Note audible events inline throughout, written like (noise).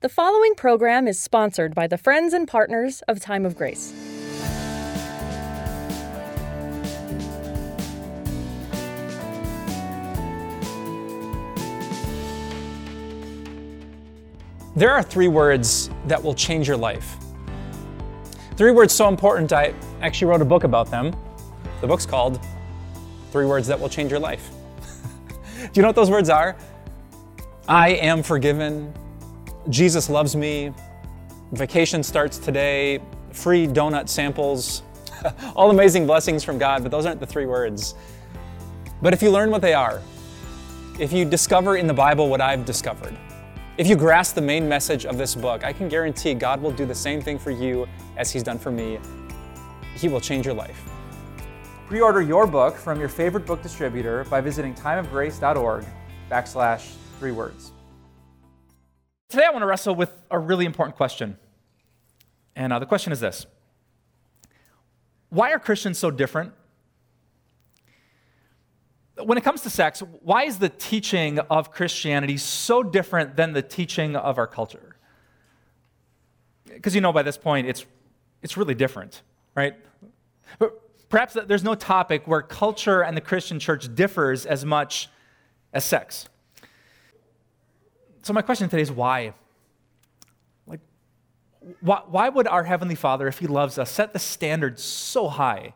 The following program is sponsored by the friends and partners of Time of Grace. There are three words that will change your life. Three words so important, I actually wrote a book about them. The book's called Three Words That Will Change Your Life. (laughs) Do you know what those words are? I am forgiven. Jesus loves me. Vacation starts today. Free donut samples. (laughs) All amazing blessings from God, but those aren't the three words. But if you learn what they are, if you discover in the Bible what I've discovered, if you grasp the main message of this book, I can guarantee God will do the same thing for you as He's done for me. He will change your life. Pre order your book from your favorite book distributor by visiting timeofgrace.org backslash three words. Today, I want to wrestle with a really important question. And uh, the question is this Why are Christians so different? When it comes to sex, why is the teaching of Christianity so different than the teaching of our culture? Because you know by this point, it's, it's really different, right? But perhaps there's no topic where culture and the Christian church differs as much as sex. So, my question today is why? Like, why, why would our Heavenly Father, if He loves us, set the standard so high?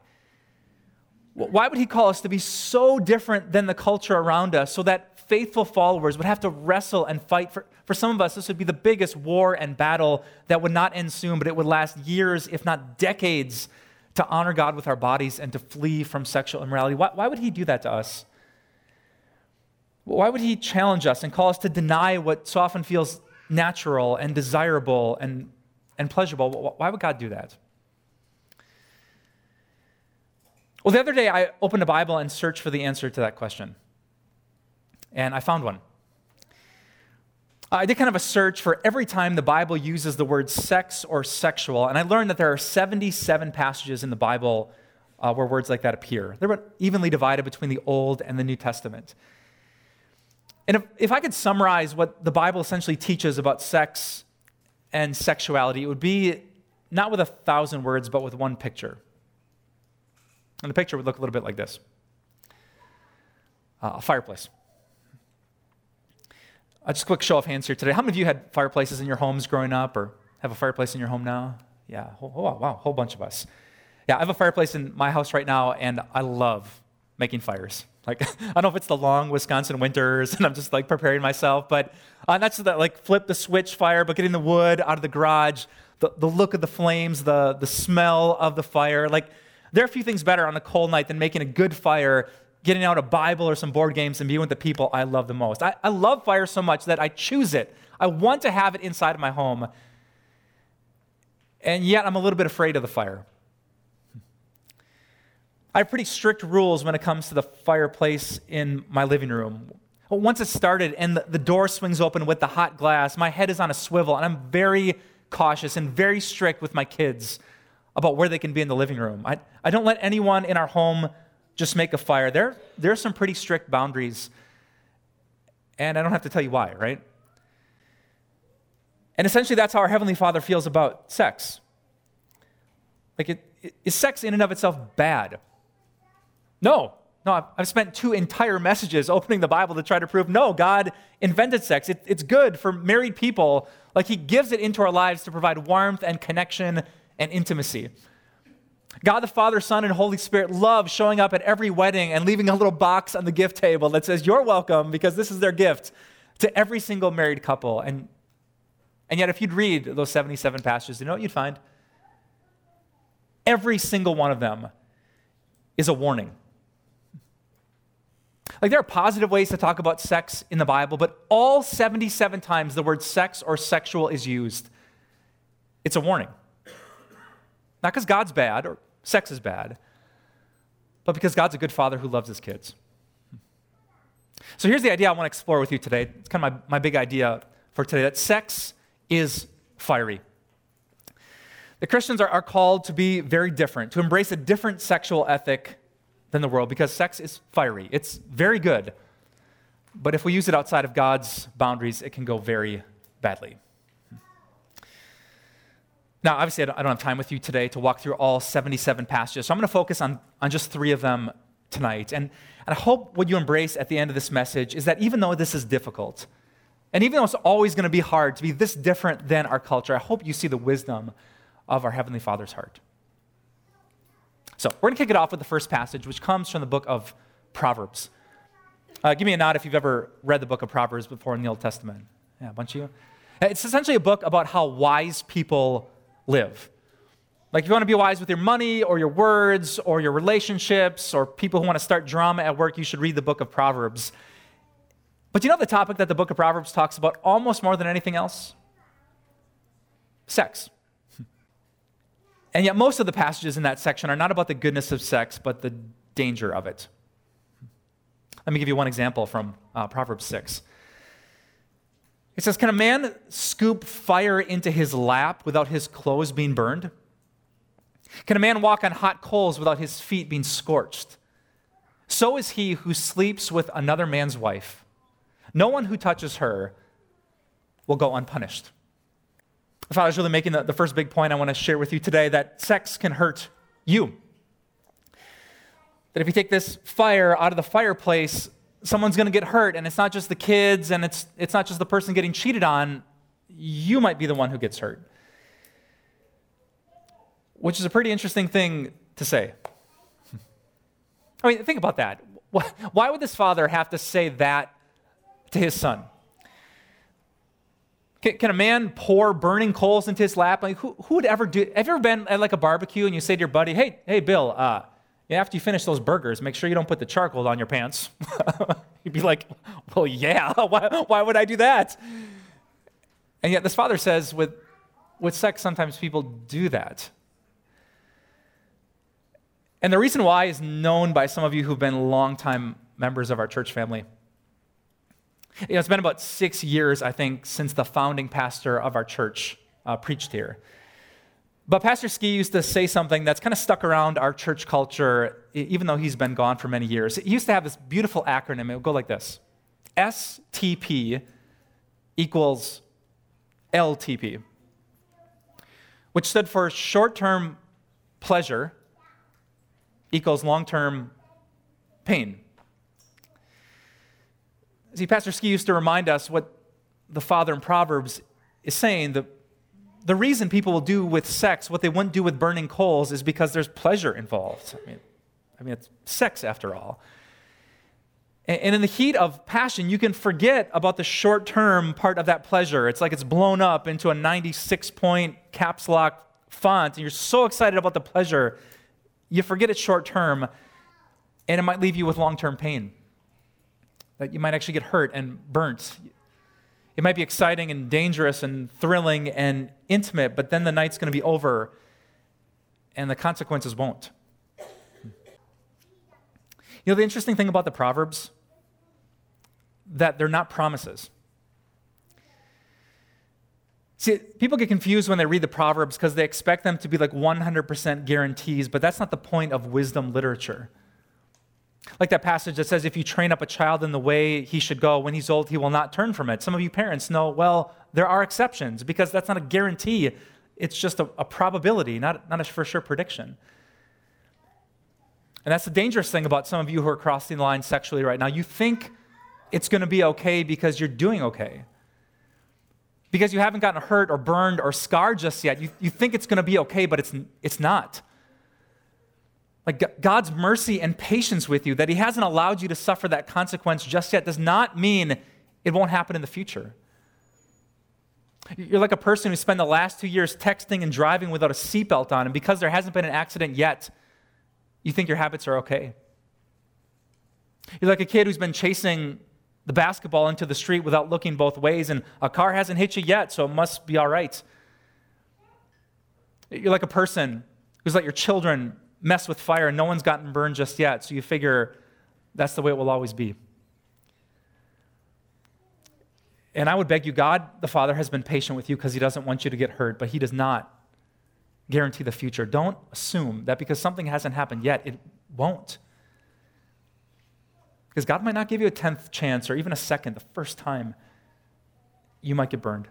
Why would he call us to be so different than the culture around us so that faithful followers would have to wrestle and fight? For, for some of us, this would be the biggest war and battle that would not end soon, but it would last years, if not decades, to honor God with our bodies and to flee from sexual immorality. Why, why would he do that to us? Why would he challenge us and call us to deny what so often feels natural and desirable and, and pleasurable? Why would God do that? Well, the other day I opened a Bible and searched for the answer to that question. And I found one. I did kind of a search for every time the Bible uses the word sex or sexual, and I learned that there are 77 passages in the Bible uh, where words like that appear. They're evenly divided between the Old and the New Testament. And if, if I could summarize what the Bible essentially teaches about sex and sexuality, it would be not with a thousand words, but with one picture. And the picture would look a little bit like this uh, a fireplace. Uh, just a quick show of hands here today. How many of you had fireplaces in your homes growing up or have a fireplace in your home now? Yeah, oh, wow, wow, whole bunch of us. Yeah, I have a fireplace in my house right now, and I love making fires. Like, (laughs) I don't know if it's the long Wisconsin winters, (laughs) and I'm just like preparing myself, but uh, just the like flip the switch fire, but getting the wood out of the garage, the, the look of the flames, the, the smell of the fire. Like, there are a few things better on a cold night than making a good fire, getting out a Bible or some board games and being with the people I love the most. I, I love fire so much that I choose it. I want to have it inside of my home. And yet I'm a little bit afraid of the fire. I have pretty strict rules when it comes to the fireplace in my living room. Once it's started and the, door swings open with the hot glass, my head is on a swivel, and I'm very cautious and very strict with my kids about where they can be in the living room. I, I don't let anyone in our home just make a fire. There, there are some pretty strict boundaries, and I don't have to tell you why, right? And essentially, that's how our Heavenly Father feels about sex. Like, it, is sex in and of itself bad? No. No, I've, spent two entire messages opening the Bible to try to prove no, God invented sex. It, it's good for married people. Like, He gives it into our lives to provide warmth and connection and intimacy. God the Father, Son, and Holy Spirit love showing up at every wedding and leaving a little box on the gift table that says, You're welcome, because this is their gift to every single married couple. And, and yet, if you'd read those 77 passages, you know what you'd find? Every single one of them is a warning. Like, there are positive ways to talk about sex in the Bible, but all 77 times the word sex or sexual is used, it's a warning. Not because God's bad or sex is bad, but because God's a good father who loves his kids. So here's the idea I want to explore with you today. It's kind of my, my big idea for today that sex is fiery. The Christians are, are called to be very different, to embrace a different sexual ethic than the world because sex is fiery. It's very good. But if we use it outside of God's boundaries, it can go very badly. Now, obviously, I don't have time with you today to walk through all 77 passages, so I'm going to focus on, on just three of them tonight. And, and I hope what you embrace at the end of this message is that even though this is difficult, and even though it's always going to be hard to be this different than our culture, I hope you see the wisdom of our Heavenly Father's heart. So, we're going to kick it off with the first passage, which comes from the book of Proverbs. Uh, give me a nod if you've ever read the book of Proverbs before in the Old Testament. Yeah, a bunch of you. It's essentially a book about how wise people live. Like, if you want to be wise with your money or your words or your relationships or people who want to start drama at work, you should read the book of Proverbs. But you know the topic that the book of Proverbs talks about almost more than anything else? Sex. And yet, most of the passages in that section are not about the goodness of sex, but the danger of it. Let me give you one example from uh, Proverbs 6. It says, Can a man scoop fire into his lap without his clothes being burned? Can a man walk on hot coals without his feet being scorched? So is he who sleeps with another man's wife. No one who touches her will go unpunished. The Father's really making the, the first big point I want to share with you today that sex can hurt you. That if you take this fire out of the fireplace, someone's going to get hurt, and it's not just the kids, and it's, it's not just the person getting cheated on. You might be the one who gets hurt. Which is a pretty interesting thing to say. (laughs) I mean, think about that. Why would this father have to say that to his son? Can, can, a man pour burning coals into his lap? Like, who, who would ever do? Have you ever been at like a barbecue and you say to your buddy, "Hey, hey, Bill, uh, after you finish those burgers, make sure you don't put the charcoal on your pants. (laughs) You'd be like, well, yeah, (laughs) why, why would I do that? And yet, this father says with, with sex, sometimes people do that. And the reason why is known by some of you who've been longtime members of our church family. You know, it's been about six years, I think, since the founding pastor of our church uh, preached here. But Pastor Ski used to say something that's kind of stuck around our church culture, even though he's been gone for many years. He used to have this beautiful acronym. It would go like this STP equals LTP, which stood for short term pleasure equals long term pain. See, Pastor Ski used to remind us what the father in Proverbs is saying. The the reason people will do with sex what they wouldn't do with burning coals is because there's pleasure involved. I mean, I mean it's sex after all. And in the heat of passion, you can forget about the short term part of that pleasure. It's like it's blown up into a 96 point caps lock font, and you're so excited about the pleasure, you forget it's short term, and it might leave you with long term pain. That you might actually get hurt and burnt. It might be exciting and dangerous and thrilling and intimate, but then the night's going to be over and the consequences won't. You know, the interesting thing about the Proverbs, that they're not promises. See, people get confused when they read the Proverbs because they expect them to be like 100% guarantees, but that's not the point of wisdom literature. Like that passage that says, if you train up a child in the way he should go, when he's old, he will not turn from it. Some of you parents know, well, there are exceptions because that's not a guarantee. It's just a, a probability, not, not a for sure prediction. And that's the dangerous thing about some of you who are crossing the line sexually right now. You think it's going to be okay because you're doing okay. Because you haven't gotten hurt or burned or scarred just yet. You, you think it's going to be okay, but it's, it's not. Like God's mercy and patience with you, that He hasn't allowed you to suffer that consequence just yet, does not mean it won't happen in the future. You're like a person who spent the last two years texting and driving without a seatbelt on, and because there hasn't been an accident yet, you think your habits are okay. You're like a kid who's been chasing the basketball into the street without looking both ways, and a car hasn't hit you yet, so it must be all right. You're like a person who's let your children mess with fire and no one's gotten burned just yet, so you figure that's the way it will always be. And I would beg you, God the Father has been patient with you because He doesn't want you to get hurt, but He does not guarantee the future. Don't assume that because something hasn't happened yet, it won't. Because God might not give you a tenth chance or even a second the first time you might get burned.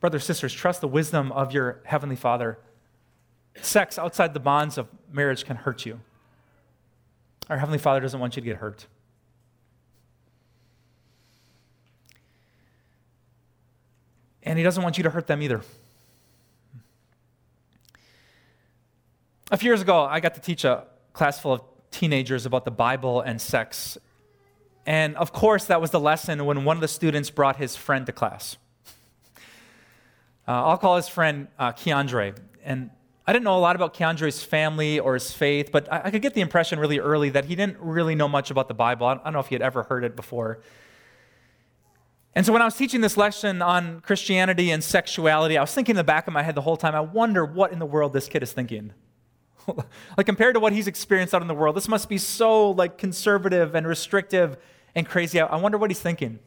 Brothers, sisters, trust the wisdom of your Heavenly Father. Sex outside the bonds of marriage can hurt you. Our Heavenly Father doesn't want you to get hurt. And He doesn't want you to hurt them either. A few years ago, I got to teach a class full of teenagers about the Bible and sex. And of course, that was the lesson when one of the students brought his friend to class. Uh, I'll call his friend uh, Keandre. And I didn't know a lot about Keandre's family or his faith, but I, could get the impression really early that he didn't really know much about the Bible. I don't know if he had ever heard it before. And so when I was teaching this lesson on Christianity and sexuality, I was thinking in the back of my head the whole time, I wonder what in the world this kid is thinking. (laughs) like compared to what he's experienced out in the world, this must be so like conservative and restrictive and crazy. I wonder what he's thinking.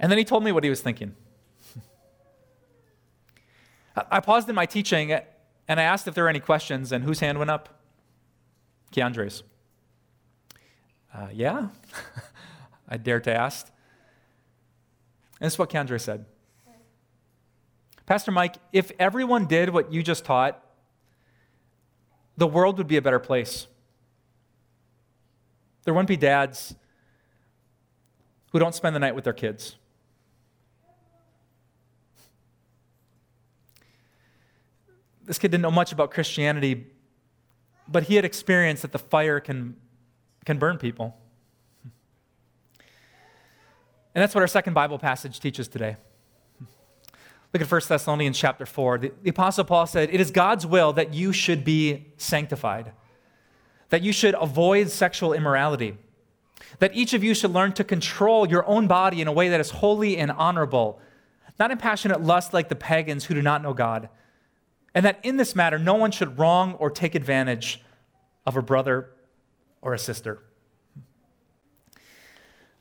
And then he told me what he was thinking. I paused in my teaching and I asked if there were any questions, and whose hand went up? Keandre's. Uh, yeah, (laughs) I dared to ask. And this is what Keandre said Pastor Mike, if everyone did what you just taught, the world would be a better place. There wouldn't be dads who don't spend the night with their kids. This kid didn't know much about Christianity, but he had experienced that the fire can, can burn people. And that's what our second Bible passage teaches today. Look at 1 Thessalonians chapter 4. The, the, Apostle Paul said, It is God's will that you should be sanctified, that you should avoid sexual immorality, that each of you should learn to control your own body in a way that is holy and honorable, not in passionate lust like the pagans who do not know God and that in this matter, no one should wrong or take advantage of a brother or a sister.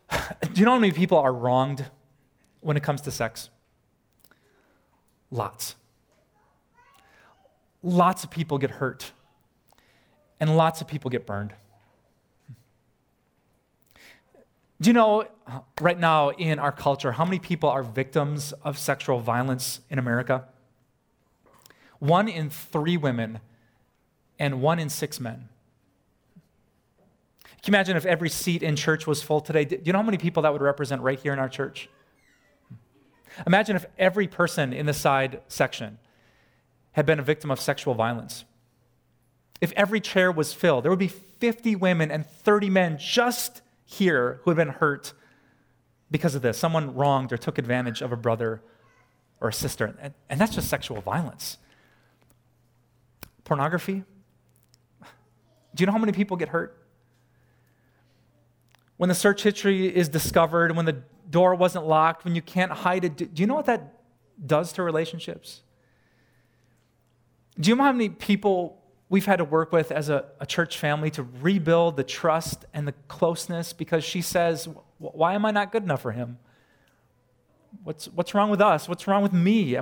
(sighs) Do you know how many people are wronged when it comes to sex? Lots. Lots of people get hurt, and lots of people get burned. Do you know uh, right now in our culture how many people are victims of sexual violence in America? One in three women and one in six men. Can you imagine if every seat in church was full today? Do you know how many people that would represent right here in our church? Imagine if every person in the side section had been a victim of sexual violence. If every chair was filled, there would be 50 women and 30 men just here who had been hurt because of this. Someone wronged or took advantage of a brother or a sister. And, and that's just sexual violence. Pornography. Do you know how many people get hurt? When the search history is discovered, when the door wasn't locked, when you can't hide it, do you know what that does to relationships? Do you know how many people we've had to work with as a, a, church family to rebuild the trust and the closeness because she says, Why am I not good enough for him? What's, what's wrong with us? What's wrong with me?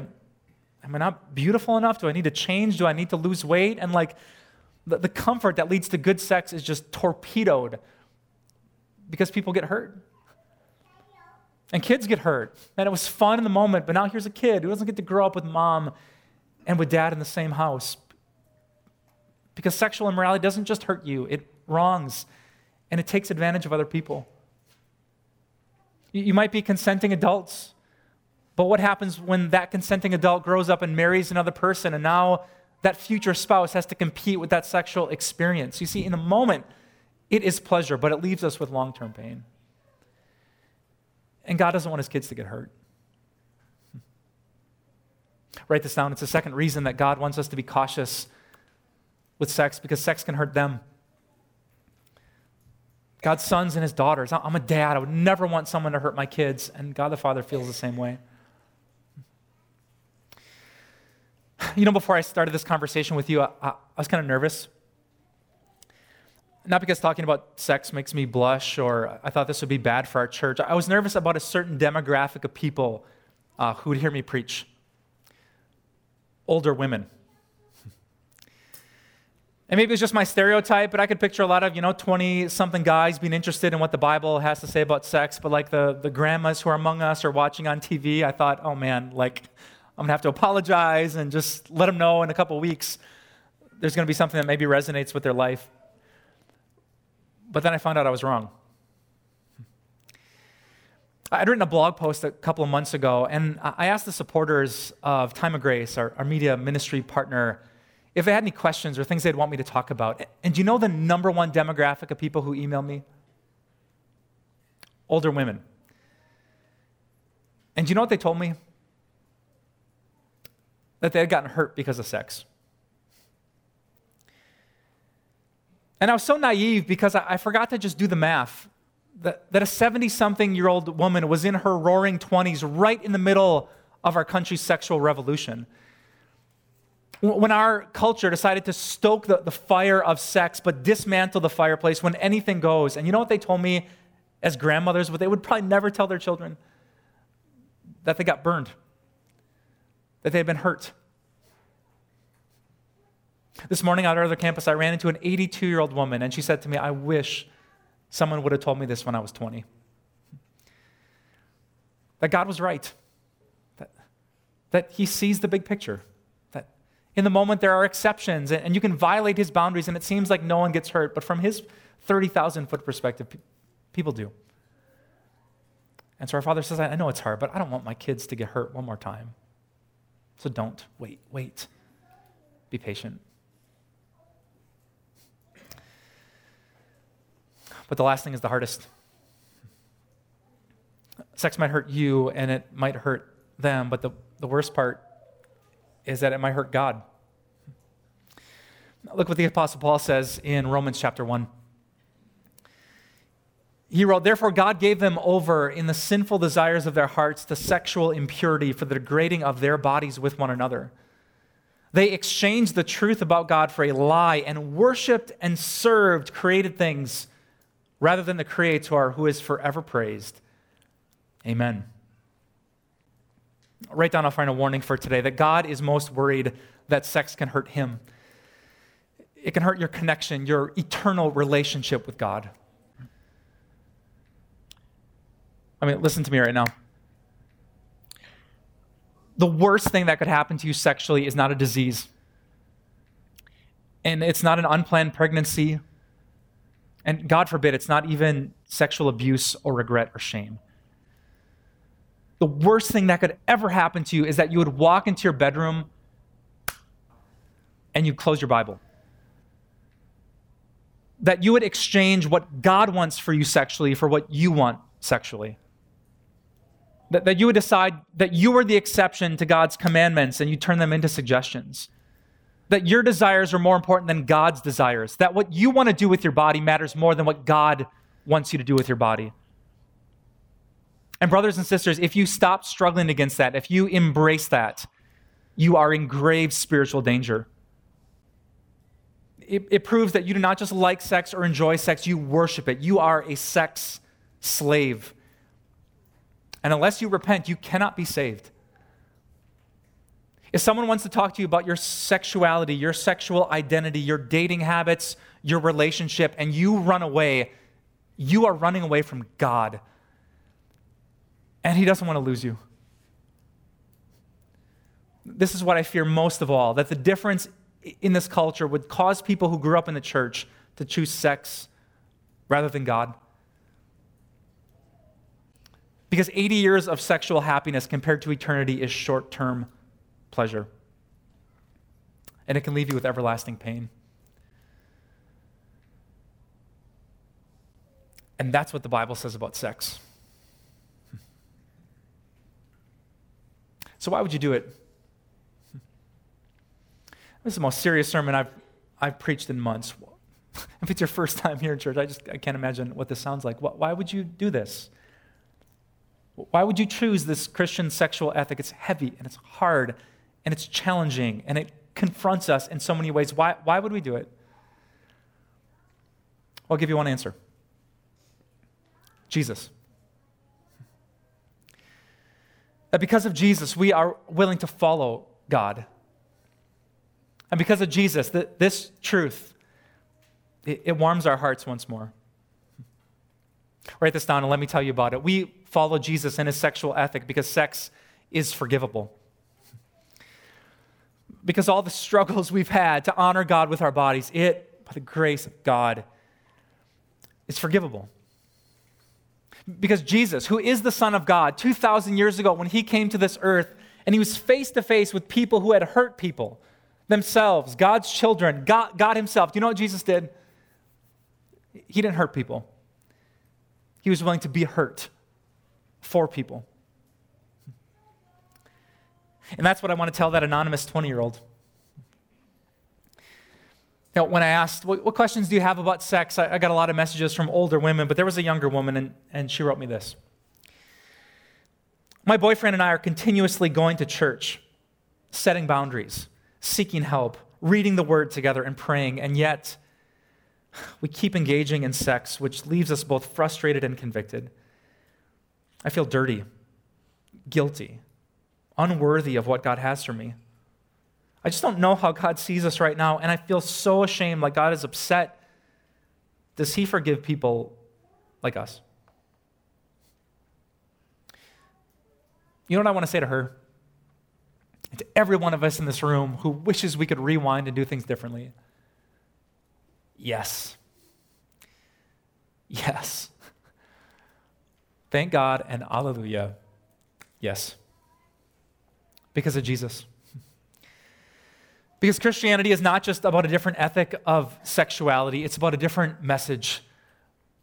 Am I not beautiful enough? Do I need to change? Do I need to lose weight? And like the, the comfort that leads to good sex is just torpedoed because people get hurt. And kids get hurt. And it was fun in the moment, but now here's a kid who doesn't get to grow up with mom and with dad in the same house. Because sexual immorality doesn't just hurt you, it wrongs and it takes advantage of other people. You might be consenting adults but what happens when that consenting adult grows up and marries another person and now that future spouse has to compete with that sexual experience? You see, in the moment, it is pleasure, but it leaves us with long term pain. And God doesn't want his kids to get hurt. (laughs) Write this down. It's the second reason that God wants us to be cautious with sex because sex can hurt them. God's sons and his daughters. I'm a dad. I would never want someone to hurt my kids. And God the Father feels the same way. (sighs) You know, before I started this conversation with you, I, I, I was kind of nervous. Not because talking about sex makes me blush or I thought this would be bad for our church. I was nervous about a certain demographic of people uh, who would hear me preach older women. And maybe it's just my stereotype, but I could picture a lot of, you know, 20 something guys being interested in what the Bible has to say about sex. But like the, the grandmas who are among us or watching on TV, I thought, oh man, like I'm going to have to apologize and just let them know in a couple weeks there's going to be something that maybe resonates with their life. But then I found out I was wrong. I'd written a blog post a couple of months ago, and I asked the supporters of Time of Grace, our, our media ministry partner, if they had any questions or things they'd want me to talk about. And do you know the number one demographic of people who email me? Older women. And do you know what they told me? That they had gotten hurt because of sex. And I was so naive because I, I forgot to just do the math that, that a 70 something year old woman was in her roaring 20s, right in the middle of our country's sexual revolution. When our culture decided to stoke the, the fire of sex but dismantle the fireplace when anything goes. And you know what they told me as grandmothers, but they would probably never tell their children? That they got burned, that they had been hurt. This morning out our other campus, I ran into an 82 year old woman, and she said to me, I wish someone would have told me this when I was 20. That God was right, that, that He sees the big picture that in the moment, there are exceptions, and you can violate his boundaries, and it seems like no one gets hurt. But from his 30,000 foot perspective, people do. And so our father says, I know it's hard, but I don't want my kids to get hurt one more time. So don't. Wait, wait. Be patient. But the last thing is the hardest. Sex might hurt you and it might hurt them, but the, the worst part is that it might hurt God. Look what the Apostle Paul says in Romans chapter 1. He wrote, Therefore, God gave them over in the sinful desires of their hearts to sexual impurity for the degrading of their bodies with one another. They exchanged the truth about God for a lie and worshiped and served created things rather than the Creator who is forever praised. Amen write down a final warning for today that God is most worried that sex can hurt him. It can hurt your connection, your eternal relationship with God. I mean, listen to me right now. The worst thing that could happen to you sexually is not a disease. And it's not an unplanned pregnancy. And God forbid, it's not even sexual abuse or regret or shame the worst thing that could ever happen to you is that you would walk into your bedroom and you'd close your Bible. That you would exchange what God wants for you sexually for what you want sexually. That, that you would decide that you are the exception to God's commandments and you turn them into suggestions. That your desires are more important than God's desires. That what you want to do with your body matters more than what God wants you to do with your body. And, brothers and sisters, if you stop struggling against that, if you embrace that, you are in grave spiritual danger. It, it, proves that you do not just like sex or enjoy sex, you worship it. You are a sex slave. And unless you repent, you cannot be saved. If someone wants to talk to you about your sexuality, your sexual identity, your dating habits, your relationship, and you run away, you are running away from God and He doesn't want to lose you. This is what I fear most of all that the difference in this culture would cause people who grew up in the church to choose sex rather than God. Because 80 years of sexual happiness compared to eternity is short term pleasure. And it can leave you with everlasting pain. And that's what the Bible says about sex. (laughs) So, why would you do it? (laughs) This is the most serious sermon I've, I've preached in months. (laughs) If it's your first time here in church, I just I can't imagine what this sounds like. Why would you do this? Why would you choose this Christian sexual ethic? It's heavy and it's hard and it's challenging and it confronts us in so many ways. Why, why would we do it? I'll give you one answer Jesus. That because of Jesus, we are willing to follow God. And because of Jesus, that this truth it, it warms our hearts once more. Write this down and let me tell you about it. We follow Jesus and his sexual ethic because sex is forgivable. Because all the struggles we've had to honor God with our bodies, it, by the grace of God, is forgivable. Because Jesus, who is the Son of God, 2,000 years ago, when he came to this earth and he was face to face with people who had hurt people, themselves, God's children, God, God Himself, do you know what Jesus did? He didn't hurt people, He was willing to be hurt for people. And that's what I want to tell that anonymous 20 year old. Now, when I asked, what, what, questions do you have about sex? I, I, got a lot of messages from older women, but there was a younger woman, and, and she wrote me this. My boyfriend and I are continuously going to church, setting boundaries, seeking help, reading the word together, and praying, and yet we keep engaging in sex, which leaves us both frustrated and convicted. I feel dirty, guilty, unworthy of what God has for me. I just don't know how God sees us right now, and I feel so ashamed, like God is upset. Does He forgive people like us? You know what I want to say to her? And to every one of us in this room who wishes we could rewind and do things differently? Yes. Yes. Thank God and hallelujah. Yes. Because of Jesus. Because Christianity is not just about a different ethic of sexuality, it's about a different message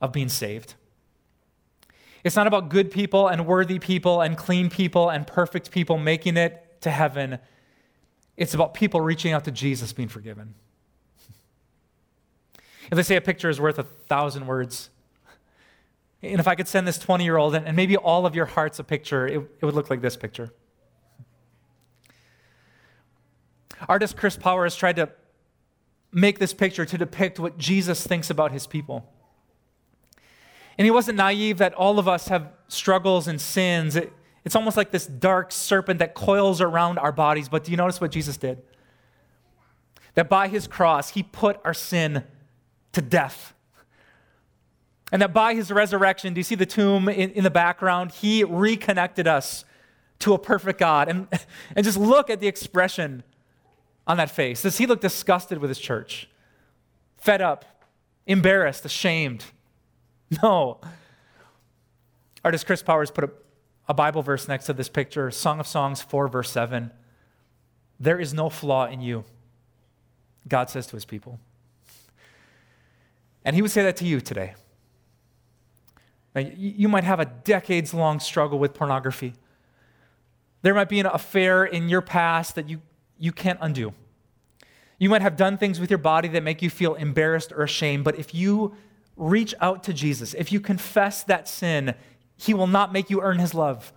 of being saved. It's not about good people and worthy people and clean people and perfect people making it to heaven. It's about people reaching out to Jesus being forgiven. If they say a picture is worth a thousand words, and if I could send this 20 year old and maybe all of your hearts a picture, it, it would look like this picture. Artist Chris Powers tried to make this picture to depict what Jesus thinks about his people. And he wasn't naive that all of us have struggles and sins. It, it's almost like this dark serpent that coils around our bodies. But do you notice what Jesus did? That by his cross, he put our sin to death. And that by his resurrection, do you see the tomb in, in the background? He reconnected us to a perfect God. And, (laughs) and just look at the expression on that face. Does he look disgusted with his church? Fed up, embarrassed, ashamed? (laughs) No. Artist Chris Powers put a, a Bible verse next to this picture Song of Songs 4, verse 7. There is no flaw in you, God says to his people. And he would say that to you today. Now, you might have a decades long struggle with pornography. There might be an affair in your past that you you can't undo. You might have done things with your body that make you feel embarrassed or ashamed, but if you reach out to Jesus, if you confess that sin, He will not make you earn His love.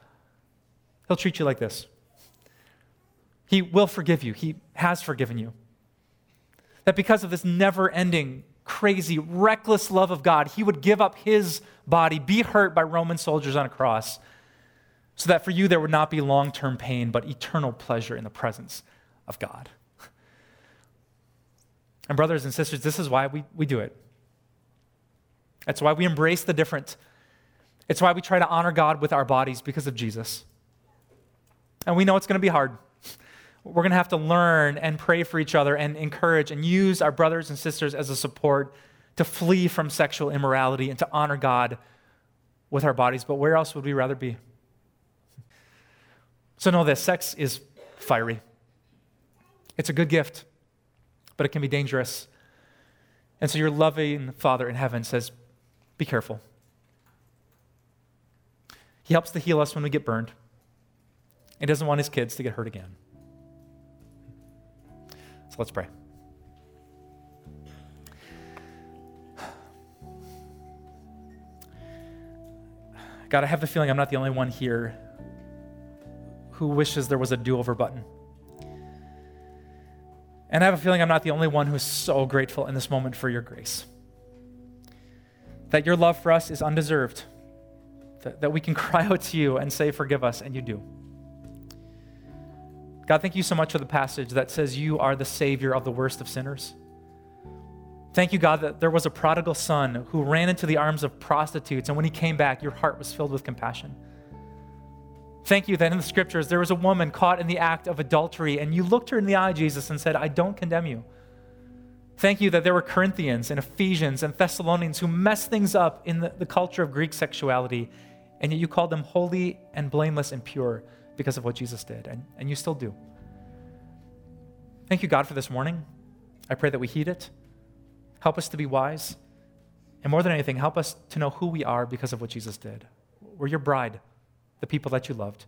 He'll treat you like this. He will forgive you, He has forgiven you. That because of this never ending, crazy, reckless love of God, He would give up His body, be hurt by Roman soldiers on a cross, so that for you there would not be long term pain, but eternal pleasure in the presence of God. And, brothers and sisters, this is why we, we do it. That's why we embrace the different. It's why we try to honor God with our bodies because of Jesus. And we know it's going to be hard. We're going to have to learn and pray for each other and encourage and use our brothers and sisters as a support to flee from sexual immorality and to honor God with our bodies. But where else would we rather be? So, know this sex is fiery. It's a good gift, but it can be dangerous. And so your loving Father in heaven says, Be careful. He helps to heal us when we get burned. He doesn't want his kids to get hurt again. Let's pray. God, I have the feeling I'm not the only one here who wishes there was a do over button. And I have a feeling I'm not the only one who is so grateful in this moment for your grace. That your love for us is undeserved, that, that we can (laughs) cry out to you and say, Forgive us, and you do. God, thank you so much for the passage that says you are the Savior of the worst of sinners. Thank you, God, that there was a prodigal son who ran into the arms of prostitutes, and when he came back, your heart was filled with compassion. Thank you that in the scriptures there was a woman caught in the act of adultery, and you looked her in the eye, Jesus, and said, I don't condemn you. Thank you that there were Corinthians and Ephesians and Thessalonians who messed things up in the, the culture of Greek sexuality, and yet you called them holy and blameless and pure because of what Jesus did, and, and you still do. Thank you, God, for this morning. I pray that we heed it. Help us to be wise. And more than anything, help us to know who we are because of what Jesus did. We're your bride, the people that you loved.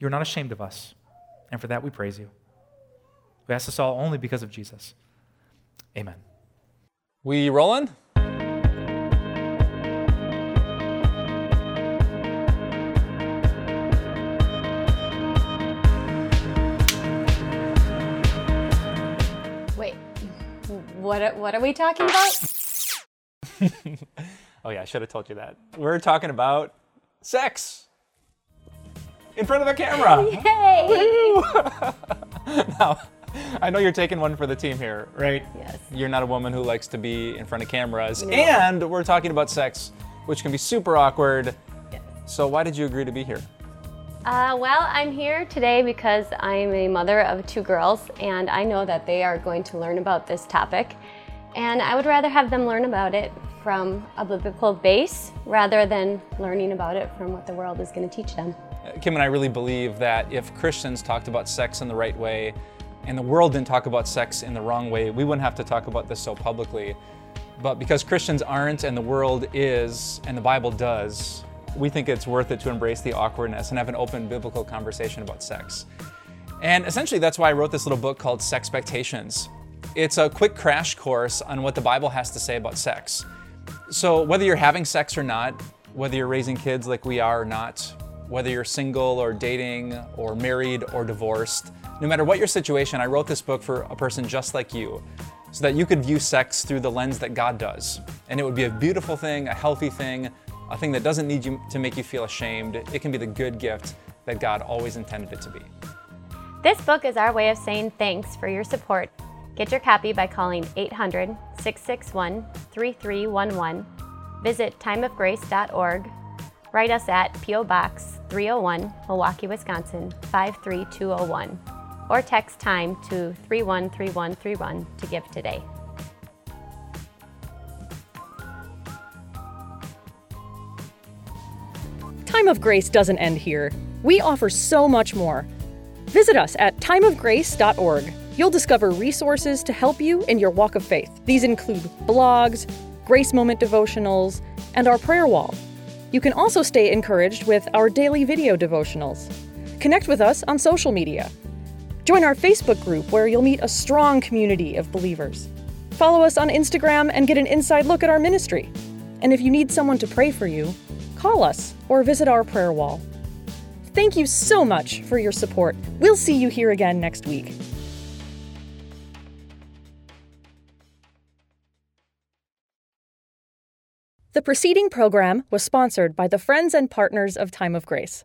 You're not ashamed of us. And for that, we praise you. We ask this all only because of Jesus. Amen. We rolling? What, what are we talking about? (laughs) oh, yeah, I should have told you that. We're talking about sex in front of a camera. (laughs) Yay! (laughs) now, I know you're taking one for the team here, right? Yes. You're not a woman who likes to be in front of cameras. No. And we're talking about sex, which can be super awkward. Yes. So, why did you agree to be here? Uh, well, I'm here today because I'm a mother of two girls, and I know that they are going to learn about this topic. And I would rather have them learn about it from a biblical base rather than learning about it from what the world is going to teach them. Kim and I really believe that if Christians talked about sex in the right way and the world didn't talk about sex in the wrong way, we wouldn't have to talk about this so publicly. But because Christians aren't and the world is and the Bible does, we think it's worth it to embrace the awkwardness and have an open biblical conversation about sex. And essentially, that's why I wrote this little book called Sexpectations. It's a quick crash course on what the Bible has to say about sex. So, whether you're having sex or not, whether you're raising kids like we are or not, whether you're single or dating or married or divorced, no matter what your situation, I wrote this book for a person just like you so that you could view sex through the lens that God does. And it would be a beautiful thing, a healthy thing, a thing that doesn't need you to make you feel ashamed. It can be the good gift that God always intended it to be. This book is our way of saying thanks for your support. Get your copy by calling 800 661 3311. Visit timeofgrace.org. Write us at P.O. Box 301, Milwaukee, Wisconsin 53201. Or text time to 313131 to give today. Time of Grace doesn't end here. We offer so much more. Visit us at timeofgrace.org. You'll discover resources to help you in your walk of faith. These include blogs, Grace Moment devotionals, and our prayer wall. You can also stay encouraged with our daily video devotionals. Connect with us on social media. Join our Facebook group where you'll meet a strong community of believers. Follow us on Instagram and get an inside look at our ministry. And if you need someone to pray for you, call us or visit our prayer wall. Thank you so much for your support. We'll see you here again next week. The preceding program was sponsored by the Friends and Partners of Time of Grace.